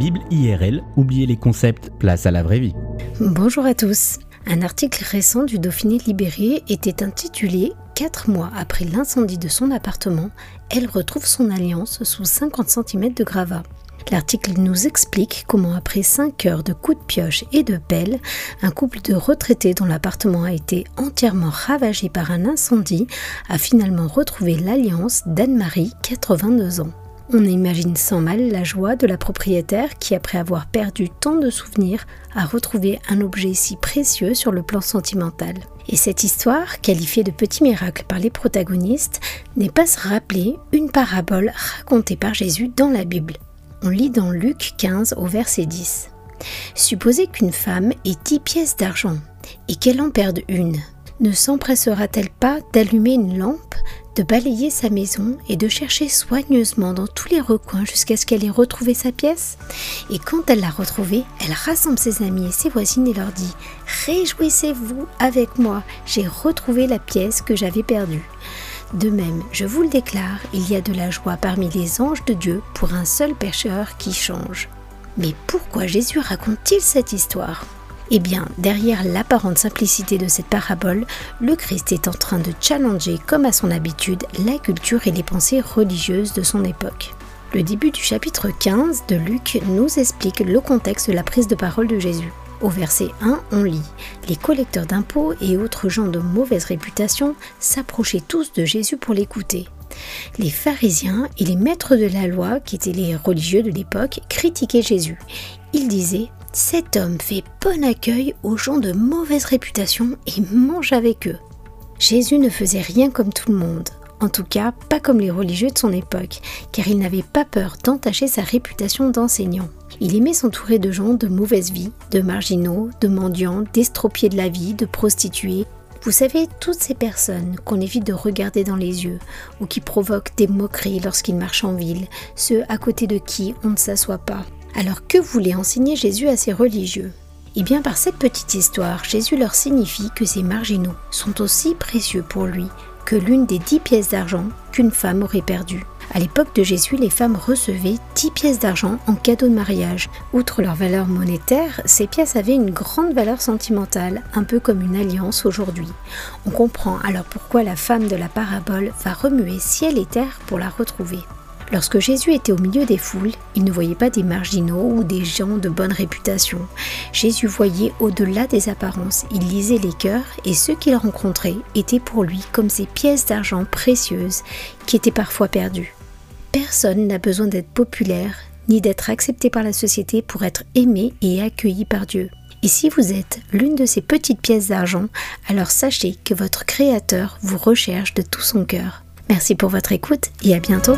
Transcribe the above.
Bible IRL, oubliez les concepts, place à la vraie vie. Bonjour à tous. Un article récent du Dauphiné libéré était intitulé 4 mois après l'incendie de son appartement, elle retrouve son alliance sous 50 cm de gravats. L'article nous explique comment après 5 heures de coups de pioche et de pelle, un couple de retraités dont l'appartement a été entièrement ravagé par un incendie a finalement retrouvé l'alliance d'Anne-Marie, 82 ans. On imagine sans mal la joie de la propriétaire qui, après avoir perdu tant de souvenirs, a retrouvé un objet si précieux sur le plan sentimental. Et cette histoire, qualifiée de petit miracle par les protagonistes, n'est pas se rappeler une parabole racontée par Jésus dans la Bible. On lit dans Luc 15 au verset 10. Supposez qu'une femme ait 10 pièces d'argent et qu'elle en perde une. Ne s'empressera-t-elle pas d'allumer une lampe de balayer sa maison et de chercher soigneusement dans tous les recoins jusqu'à ce qu'elle ait retrouvé sa pièce. Et quand elle l'a retrouvée, elle rassemble ses amis et ses voisines et leur dit Réjouissez-vous avec moi, j'ai retrouvé la pièce que j'avais perdue. De même, je vous le déclare, il y a de la joie parmi les anges de Dieu pour un seul pécheur qui change. Mais pourquoi Jésus raconte-t-il cette histoire? Eh bien, derrière l'apparente simplicité de cette parabole, le Christ est en train de challenger, comme à son habitude, la culture et les pensées religieuses de son époque. Le début du chapitre 15 de Luc nous explique le contexte de la prise de parole de Jésus. Au verset 1, on lit Les collecteurs d'impôts et autres gens de mauvaise réputation s'approchaient tous de Jésus pour l'écouter. Les pharisiens et les maîtres de la loi, qui étaient les religieux de l'époque, critiquaient Jésus. Ils disaient cet homme fait bon accueil aux gens de mauvaise réputation et mange avec eux. Jésus ne faisait rien comme tout le monde, en tout cas pas comme les religieux de son époque, car il n'avait pas peur d'entacher sa réputation d'enseignant. Il aimait s'entourer de gens de mauvaise vie, de marginaux, de mendiants, d'estropiés de la vie, de prostituées. Vous savez, toutes ces personnes qu'on évite de regarder dans les yeux, ou qui provoquent des moqueries lorsqu'ils marchent en ville, ceux à côté de qui on ne s'assoit pas, alors que voulait enseigner Jésus à ces religieux? Eh bien par cette petite histoire, Jésus leur signifie que ces marginaux sont aussi précieux pour lui que l'une des dix pièces d'argent qu'une femme aurait perdues. À l'époque de Jésus, les femmes recevaient dix pièces d'argent en cadeau de mariage. Outre leur valeur monétaire, ces pièces avaient une grande valeur sentimentale, un peu comme une alliance aujourd'hui. On comprend alors pourquoi la femme de la parabole va remuer ciel et terre pour la retrouver. Lorsque Jésus était au milieu des foules, il ne voyait pas des marginaux ou des gens de bonne réputation. Jésus voyait au-delà des apparences, il lisait les cœurs et ceux qu'il rencontrait étaient pour lui comme ces pièces d'argent précieuses qui étaient parfois perdues. Personne n'a besoin d'être populaire ni d'être accepté par la société pour être aimé et accueilli par Dieu. Et si vous êtes l'une de ces petites pièces d'argent, alors sachez que votre Créateur vous recherche de tout son cœur. Merci pour votre écoute et à bientôt.